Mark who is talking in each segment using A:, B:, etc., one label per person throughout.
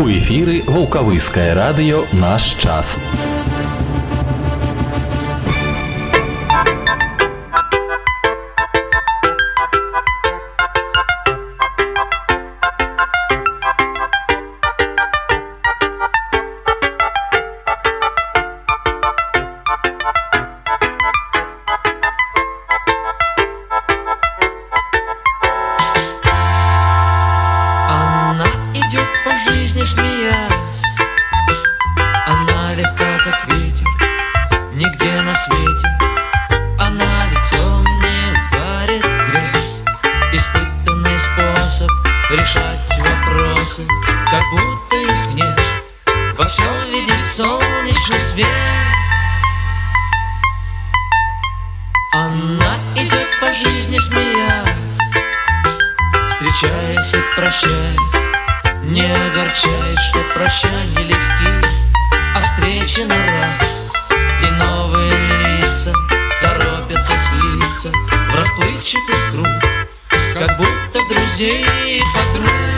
A: У эфіры вулкавыскае радыё наш час.
B: И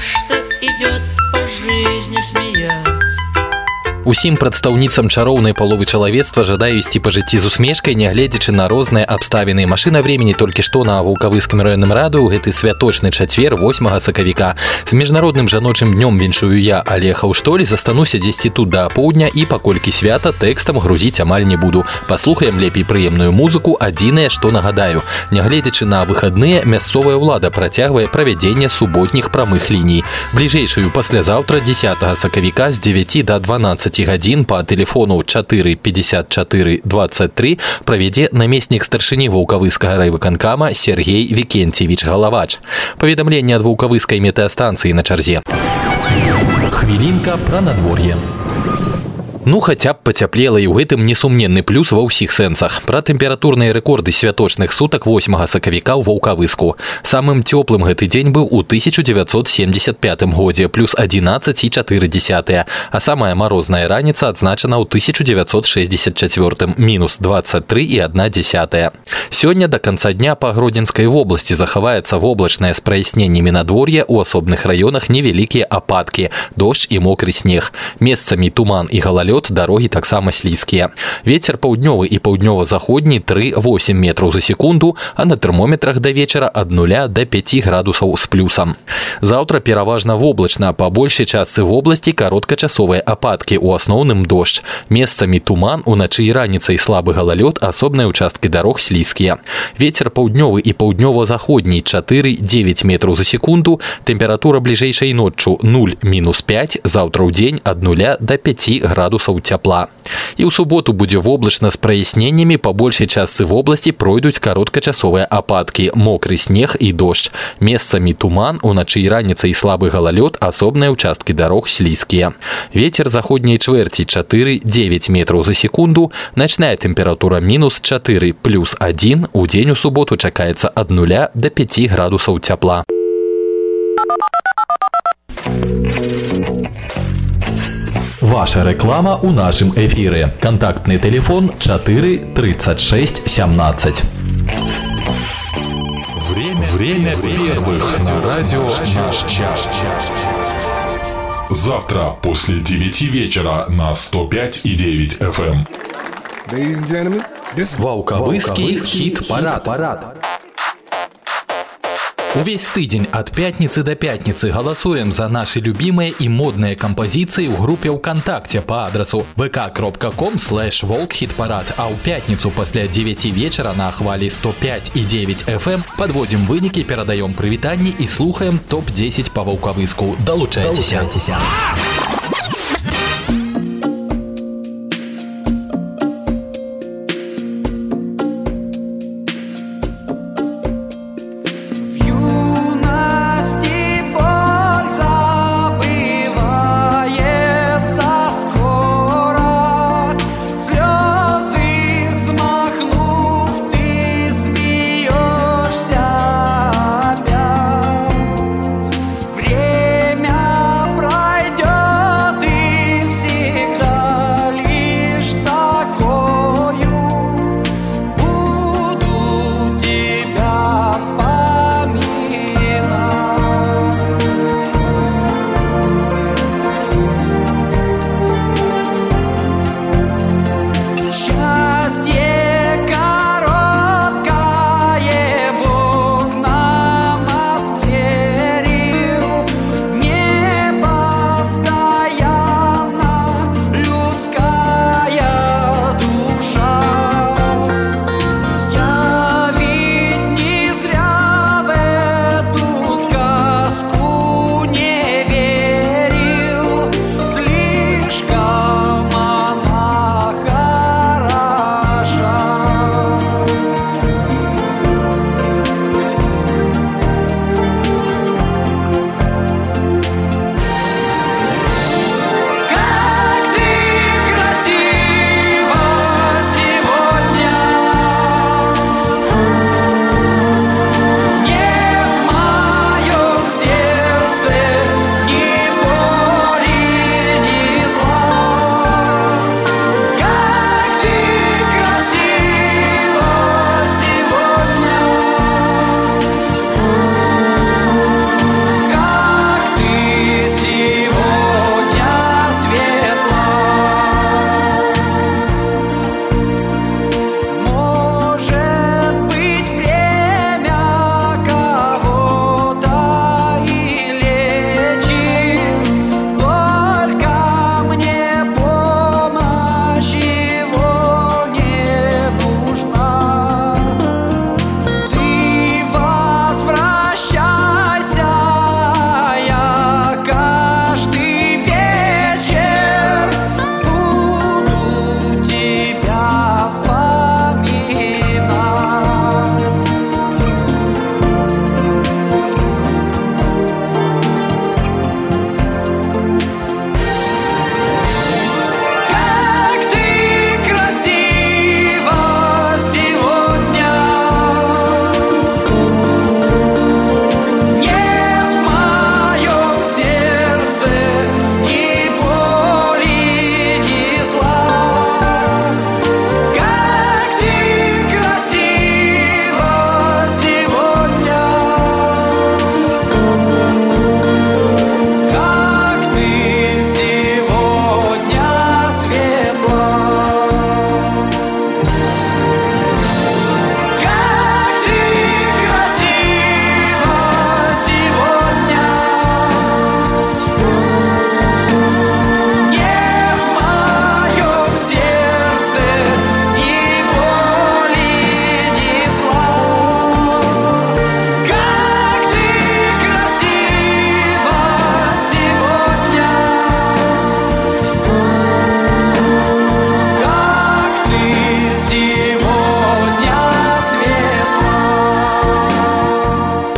B: что идет по жизни, смеясь
A: Усім прадстаўніцам чароўнай паловы чалавецтва жадаю ісці па жыцці з усмешкай, нягледзячы на розныя абставіны. Машына времени толькі што на вулкавыскім раённым раду гэты святочны чацвер 8 сакавіка. З міжнародным жаночым днём віншую я Алеха ў штолі застануся дзесьці тут да апоўдня і паколькі свята тэкстам грузіць амаль не буду. Паслухаем лепей прыемную музыку, адзінае, што нагадаю. Нягледзячы на выхадныя мясцовая ўлада працягвае правядзенне суботніх прамых ліній. Бліжэйшую паслязаўтра 10 сакавіка з 9 до 12 гадзін па тэлефону 4 54 23 правядзе намеснік старшыні вулкавыскага райвыканкама Сергей Вікенцевіч Галавач. Паведамленне ад вулкавыскай метэастанцыі на чарзе. Хвілінка пра надвор'е. Ну хаця б пацяплела і ў гэтым несумненны плюс ва ўсіх сэнсах. Пра тэмпературныя рэкорды святочных сутак 8 сакавіка ў ваўкавыску. Самым цёплым гэты дзень быў у 1975 годзе плюс 11,4, а самая марозная раніца адзначана ў 1964 мінус 23,1. Сёння да канца дня па гродзенскай вобласці захаваецца воблачнае з праясненнямі надвор'я ў асобных раёнах невялікія ападкі, дождж і мокры снег. Месцамі туман і галалёд галалёд дарогі таксама слізкія ветер паўднёвы і паўднёва-заходні 3-8 метраў за секунду а на тэрмометрах да вечара ад нуля до 5 градусаў з плюсам заўтра пераважна воблачна па большай частцы вобласці кароткачасовыя ападкі у асноўным дождж месцамі туман уначы і раніцай слабы галалёд асобныя участкі дарог слізкія ветер паўднёвы і паўднёва-заходні 4-9 метраў за секунду тэмпература бліжэйшай ноччу 0 мінус 5 заўтра ў дзень ад нуля до 5 градусаў градусаў цяпла. І ў суботу будзе воблачна з праясненнямі па большай частцы вобласці пройдуць кароткачасовыя ападкі, мокры снег і дождж. Месцамі туман, уначы і раніцай слабы галалёд, асобныя ўчасткі дарог слізкія. Вецер заходняй чвэрці 4-9 метраў за секунду, начная тэмпература мінус 4 плюс 1 у дзень у суботу чакаецца ад нуля до 5 градусаў цяпла. Ваша реклама у нашем эфире. Контактный телефон 4 36 17.
C: Время, время первых на радио «Наш час». Завтра после 9 вечера на 105 и 9 FM.
D: Ladies and gentlemen, this is
A: Ваўкавыскі хіт-парад. парад. Увесь тыдзень ад пятніцы да пятніцы галасуем за нашы любімыя і модныя кампазіцыі ў групе ўКтакце па адрасу vk.com слэш волкхітпарад а ў пятніцу пасля 9 вечара на хвалі 105 і 9 FM подводзім вынікі перадаём прывітанні і слухаем топ-10 па ваўкавыску далучайцеся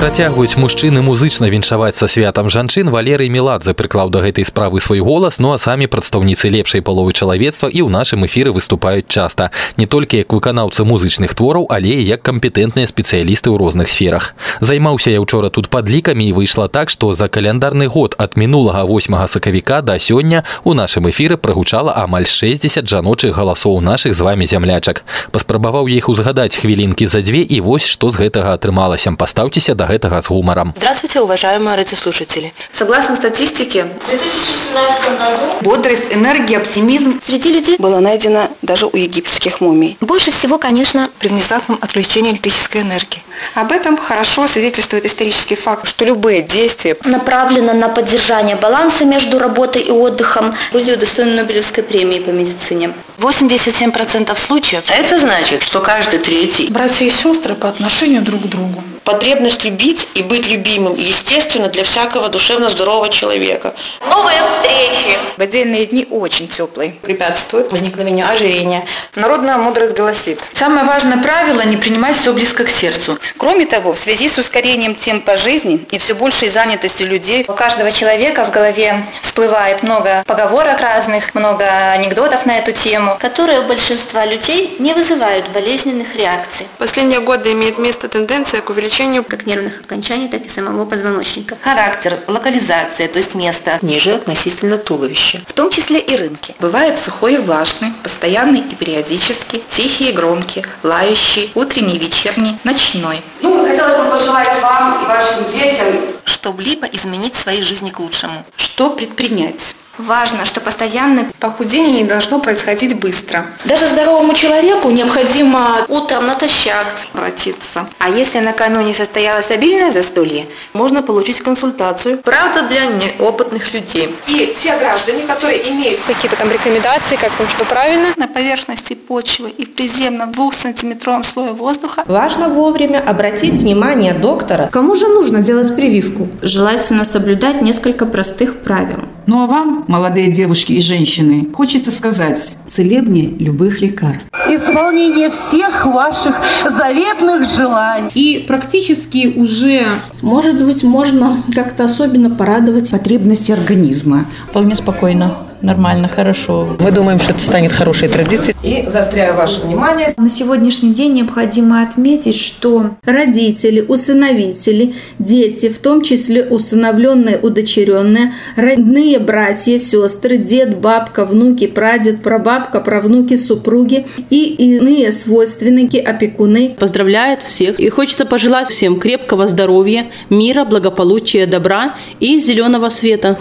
A: працягваюць мужчыны музычна віншаваць са святам жанчын валерый меладзе прыклаў да гэтай справы свой голас ну а самі прадстаўніцы лепшай паловы чалавецтва і ў нашым эфіры выступаюць часта не толькі як выканаўцы музычных твораў але і як кампетэнтныя спецыялісты ў розных сферах займаўся я учора тут падлікамі і выйшла так што за каляндарны год ад мінулага 8 сакавіка да сёння у нашым эфіры прагучала амаль 60 жаночых галасоў нашых з вами зямлячак паспрабаваў іх узгадаць хвілінкі за дзве і вось што з гэтага атрымалася пастаўцеся да гэтага с гумором.
E: Здравствуйте, уважаемые радиослушатели.
F: Согласно статистике,
E: в 2017 году
F: бодрость, энергия, оптимизм среди людей было найдено даже у египетских мумий.
E: Больше всего, конечно, при внезапном отключении электрической энергии.
F: Об этом хорошо свидетельствует исторический факт, что любые действия,
G: направленные на поддержание баланса между работой и отдыхом, были удостоены Нобелевской премии по медицине.
E: 87% случаев.
H: Это значит, что каждый третий
I: братья и сестры по отношению друг к другу.
H: Потребность любить и быть любимым естественно для всякого душевно здорового человека.
E: Новые встречи.
F: В отдельные дни очень теплые.
E: Препятствует возникновению ожирения.
F: Народная мудрость гласит.
I: Самое важное правило – не принимать все близко к сердцу.
F: Кроме того, в связи с ускорением темпа жизни и все большей занятостью людей,
G: у каждого человека в голове всплывает много поговорок разных, много анекдотов на эту тему, которые у большинства людей не вызывают болезненных реакций.
F: В последние годы имеет место тенденция к увеличению увеличению
G: как нервных окончаний, так и самого позвоночника.
E: Характер, локализация, то есть место
H: ниже относительно туловища.
F: В том числе и рынки. Бывает сухой и влажный, постоянный и периодический, тихий и громкий, лающий, утренний, вечерний, ночной.
J: Ну, хотелось бы пожелать вам и вашим детям,
E: чтобы либо изменить своей жизни к лучшему.
F: Что предпринять?
G: Важно, что постоянное
F: похудение не должно происходить быстро.
G: Даже здоровому человеку необходимо утром натощак
F: обратиться. А если накануне состоялось обильное застолье, можно получить консультацию.
E: Правда для неопытных людей.
J: И те граждане, которые имеют
F: какие-то там рекомендации, как там что правильно, на поверхности почвы и приземном двухсантиметровом слое воздуха.
K: Важно вовремя обратить внимание доктора.
L: Кому же нужно делать прививку?
M: Желательно соблюдать несколько простых правил.
N: Ну а вам, молодые девушки и женщины, хочется сказать
L: целебнее любых лекарств.
O: Исполнение всех ваших заветных желаний.
P: И практически уже, может быть, можно как-то особенно порадовать
L: потребности организма.
Q: Вполне спокойно нормально, хорошо.
R: Мы думаем, что это станет хорошей традицией.
S: И заостряю ваше внимание.
T: На сегодняшний день необходимо отметить, что родители, усыновители, дети, в том числе усыновленные, удочеренные, родные братья, сестры, дед, бабка, внуки, прадед, прабабка, правнуки, супруги и иные свойственники, опекуны.
Q: Поздравляет всех и хочется пожелать всем крепкого здоровья, мира, благополучия, добра и зеленого света.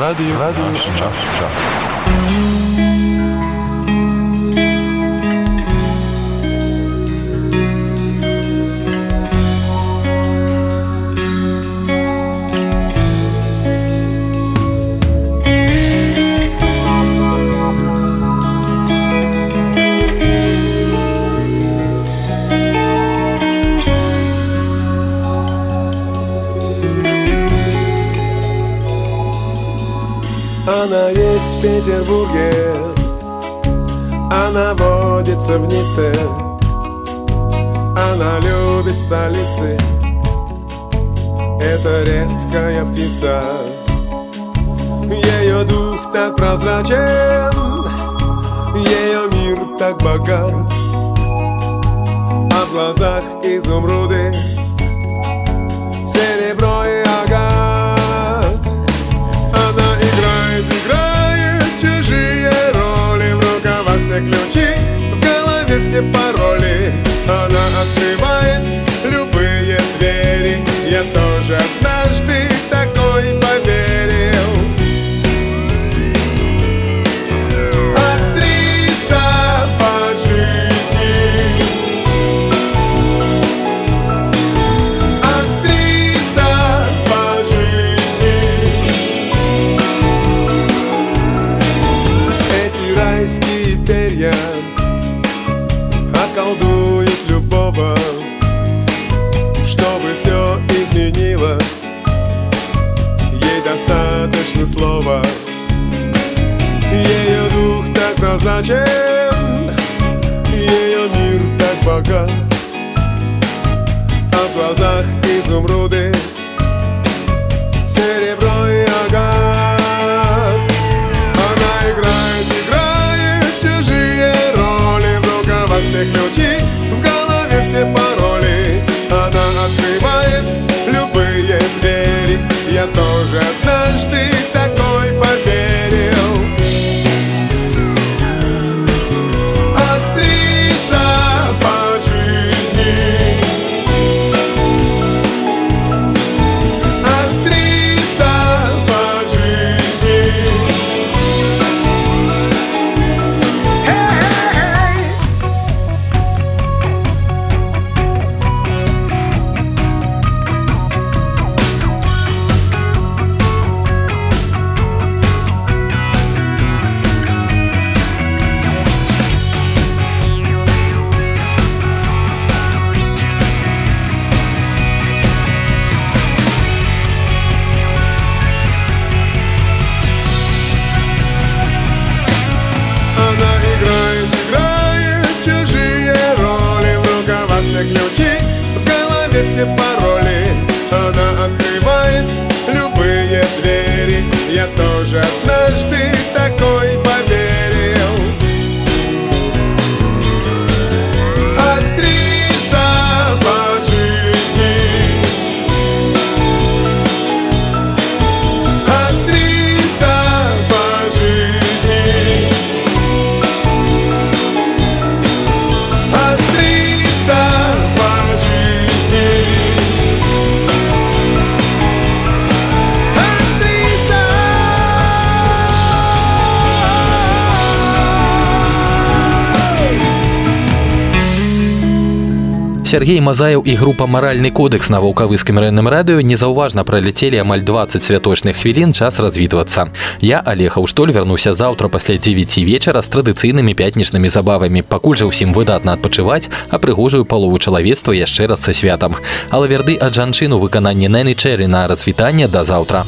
C: Радио, Радио час, час.
U: Она есть в Петербурге. Она водится в Ницце. Она любит столицы. Это редкая птица. Ее дух так прозрачен. Ее мир так богат. А в глазах изумруды. Серебро и ключи, в голове все пароли. Она открывает прозрачен Ее мир так богат? А в глазах изумруд голове все пароли
A: Сергей Мазаев і група маральны кодекс на вулкавыскім раённым радыё незаўважна праляцелі амаль 20 святочных хвілін час развітвацца я олег аўштоль вярнуся заўтра пасля 9 вечара з традыцыйнымі пятнічнымі забавамі пакуль жа ўсім выдатна адпачываць а прыгожую палову чалавецтва яшчэ раз са святам. Алаверды ад жанчын у выкананні нэнny чэры на развітанне да заўтра